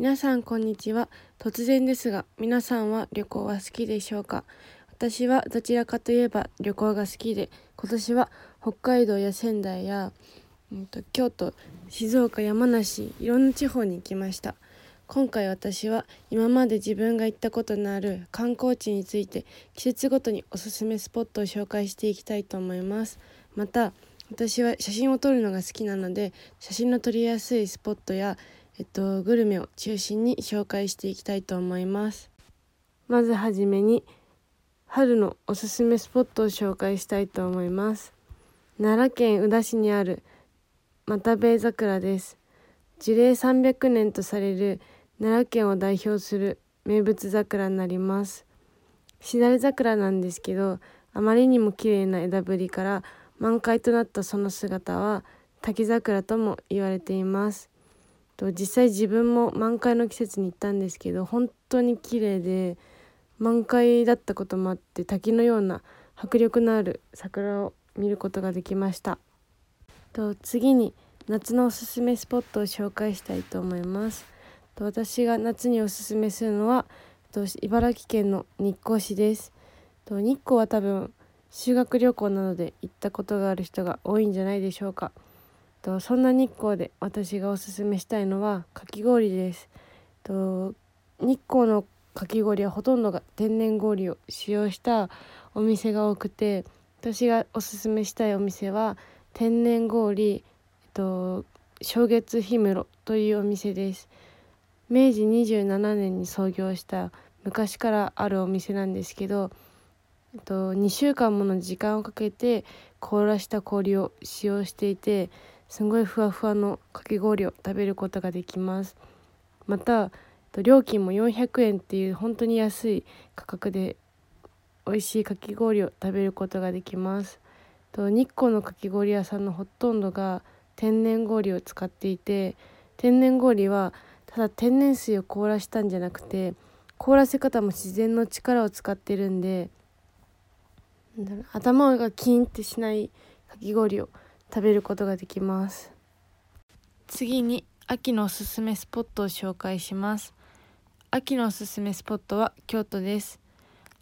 皆さんこんにちは。突然ですが皆さんは旅行は好きでしょうか？私はどちらかといえば旅行が好きで今年は北海道や仙台や、うんと、京都静岡山梨いろんな地方に行きました。今回私は今まで自分が行ったことのある観光地について季節ごとにおすすめスポットを紹介していきたいと思います。また私は写真を撮るのが好きなので写真の撮りやすいスポットやえっと、グルメを中心に紹介していきたいと思います。まずはじめに春のおすすめスポットを紹介したいと思います。奈良県宇陀市にある又兵衛桜です。樹齢300年とされる奈良県を代表する名物桜になります。しだれ桜なんですけどあまりにも綺麗な枝ぶりから満開となったその姿は滝桜とも言われています。と実際自分も満開の季節に行ったんですけど本当に綺麗で満開だったこともあって滝のような迫力のある桜を見ることができました。と次に夏のおすすめスポットを紹介したいと思います。と私が夏におすすめするのはと茨城県の日光市です。と日光は多分修学旅行などで行ったことがある人が多いんじゃないでしょうか。とそんな日光で私がおすすめしたいのはかき氷です。と日光のかき氷はほとんどが天然氷を使用したお店が多くて私がおすすめしたいお店は天然氷、えっと、正月氷室というお店です。明治27年に創業した昔からあるお店なんですけど、えっと、2週間もの時間をかけて凍らした氷を使用していてすごいふわふわのかき氷を食べることができます。また料金も400円っていう本当に安い価格で美味しいかき氷を食べることができます。と日光のかき氷屋さんのほとんどが天然氷を使っていて天然氷はただ天然水を凍らしたんじゃなくて凍らせ方も自然の力を使ってるんで頭がキーンってしないかき氷を食べることができます。次に秋のおすすめスポットを紹介します。秋のおすすめスポットは京都です。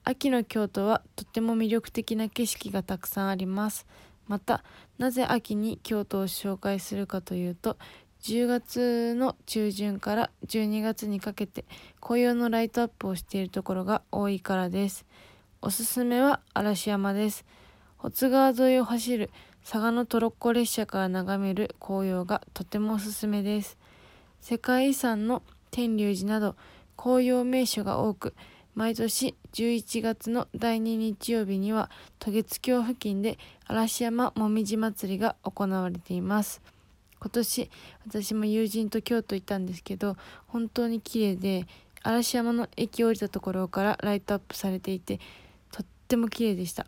秋の京都はとても魅力的な景色がたくさんあります。またなぜ秋に京都を紹介するかというと10月の中旬から12月にかけて紅葉のライトアップをしているところが多いからです。おすすめは嵐山です。保津川沿いを走る佐賀のトロッコ列車から眺める紅葉がとてもおすすめです。世界遺産の天龍寺など紅葉名所が多く、毎年11月の第2日曜日には渡月橋付近で嵐山もみじ祭りが行われています。今年私も友人と京都行ったんですけど本当に綺麗で嵐山の駅降りたところからライトアップされていてとっても綺麗でした。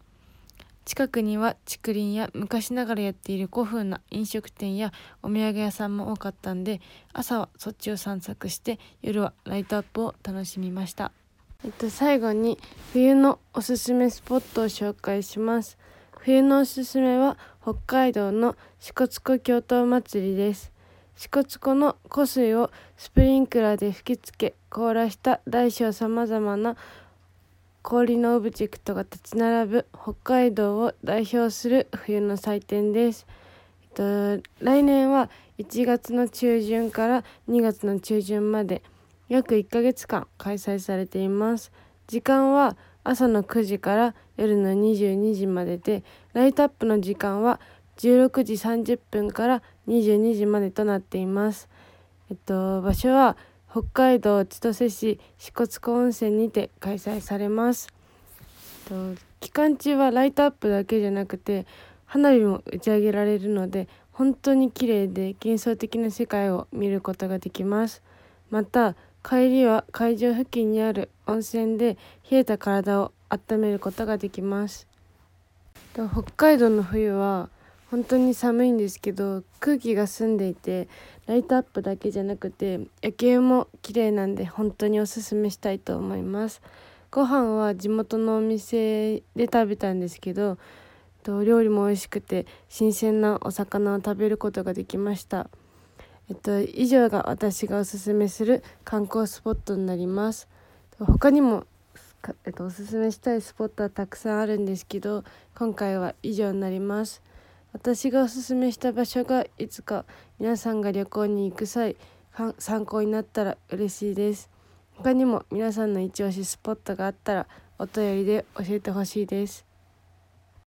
近くには竹林や昔ながらやっている古風な飲食店やお土産屋さんも多かったんで朝はそっちを散策して夜はライトアップを楽しみました、えっと、最後に冬のおすすめスポットを紹介します。冬のおすすめは北海道の支笏湖京都祭りです。支笏湖の湖水をスプリンクラーで吹きつけ凍らした大小さまざまな氷のオブジェクトが立ち並ぶ北海道を代表する冬の祭典です。えっと、来年は1月の中旬から2月の中旬まで約1ヶ月間開催されています。時間は朝の9時から夜の22時までで、ライトアップの時間は16時30分から22時までとなっています。えっと、場所は北海道千歳市支笏湖温泉にて開催されます。期間中はライトアップだけじゃなくて花火も打ち上げられるので本当に綺麗で幻想的な世界を見ることができます。また帰りは会場付近にある温泉で冷えた体を温めることができます。北海道の冬は本当に寒いんですけど空気が澄んでいてライトアップだけじゃなくて夜景も綺麗なんで本当におすすめしたいと思います。ご飯は地元のお店で食べたんですけど料理も美味しくて新鮮なお魚を食べることができました。えっと以上が私がおすすめする観光スポットになります。他にもえっと、おすすめしたいスポットはたくさんあるんですけど今回は以上になります。私がおすすめした場所がいつか皆さんが旅行に行く際参考になったら嬉しいです。他にも皆さんの一押しスポットがあったらお便りで教えてほしいです。